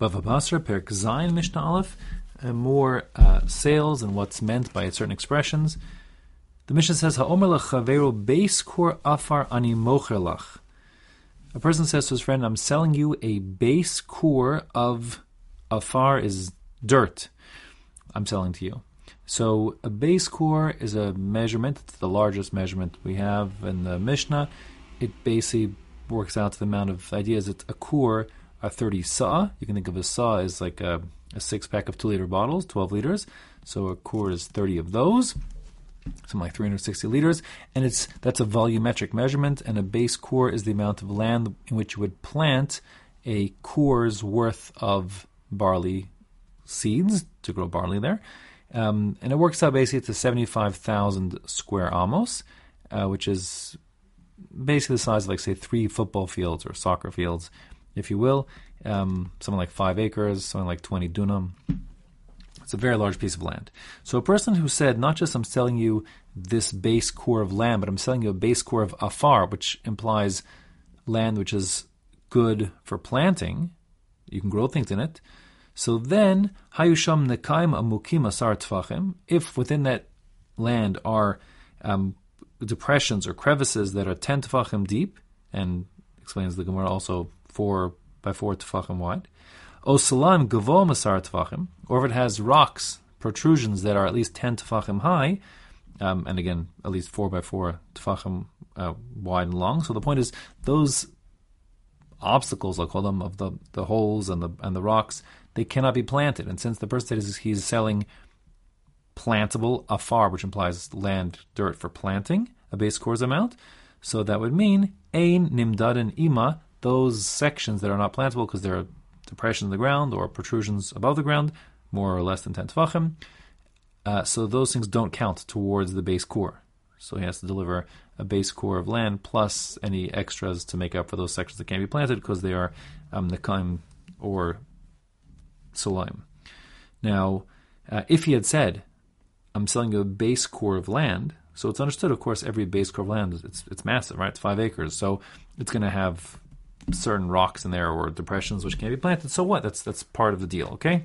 Bava Basra, Perek Zayin, Mishnah Aleph, uh, more uh, sales and what's meant by certain expressions. The Mishnah says, Ha'omer lechaveru beis kor afar ani mocher lach. A person says to his friend, I'm selling you a base core of afar is dirt. I'm selling to you. So a base core is a measurement. It's the largest measurement we have in the Mishnah. It basically works out to the amount of ideas. It's a core, a 30 saw. You can think of a saw as like a, a six pack of two liter bottles, 12 liters. So a core is 30 of those, something like 360 liters. And it's that's a volumetric measurement. And a base core is the amount of land in which you would plant a core's worth of barley seeds to grow barley there. Um, and it works out basically to 75,000 square amos, uh, which is basically the size of, like, say, three football fields or soccer fields, if you will. Um, something like five acres, something like 20 dunam. It's a very large piece of land. So a person who said, not just I'm selling you this base core of land, but I'm selling you a base core of afar, which implies land which is good for planting, you can grow things in it. So then, Hayusham Nekaim Amukim Asar Tfachim, if within that land are um, depressions or crevices that are 10 Tfachim deep, and explains the Gemara also 4 by 4 Tfachim wide, O Salam Gavo Asar Tfachim, or if it has rocks, protrusions that are at least 10 Tfachim high, um, and again, at least 4 by 4 Tfachim uh, wide and long. So the point is, those obstacles, I'll call them, of the, the holes and the and the rocks, they cannot be planted. And since the person says he's selling plantable afar, which implies land, dirt for planting, a base course amount, so that would mean ein nimdaden ima, those sections that are not plantable because there are depressions in the ground or protrusions above the ground, more or less than 10 tefachim. Uh, so those things don't count towards the base core. So he has to deliver a base core of land plus any extras to make up for those sections that can't be planted because they are um, nekaim or solaim. Now, uh, if he had said, "I'm selling you a base core of land," so it's understood, of course, every base core of land it's it's massive, right? It's five acres, so it's going to have certain rocks in there or depressions which can't be planted. So what? That's that's part of the deal, okay?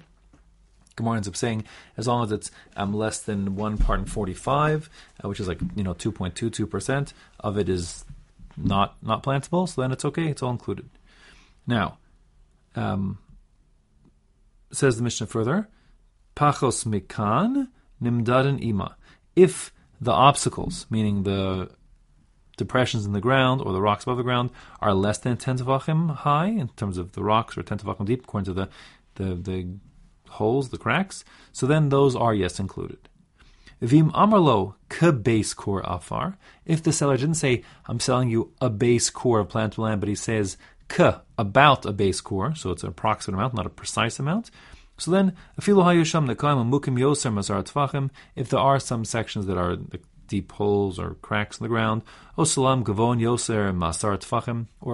Gemara ends up saying as long as it's um, less than one part in forty-five, uh, which is like you know two point two two percent of it is not not plantable, so then it's okay. It's all included. Now, um, says the Mishnah further, pachos mikan nimdaden ima. If the obstacles, meaning the depressions in the ground or the rocks above the ground, are less than ten tefachim high in terms of the rocks or ten tefachim deep, according to the the, the holes, the cracks, so then those are yes included. Vim amarlo ke base core afar. If the seller didn't say I'm selling you a base core of plant land, but he says ke about a base core, so it's an approximate amount, not a precise amount. So then. If there are some sections that are deep holes or cracks in the ground, or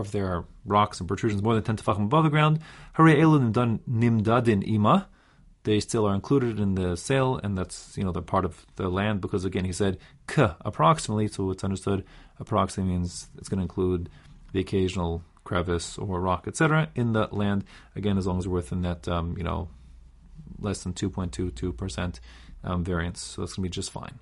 if there are rocks and protrusions more than ten tefachim above the ground, they still are included in the sale, and that's you know they're part of the land because again he said k approximately, so it's understood approximately means it's going to include the occasional crevice or rock, etc. in the land. Again, as long as we're within that um, you know less than two point two two percent um, variance, so that's going to be just fine.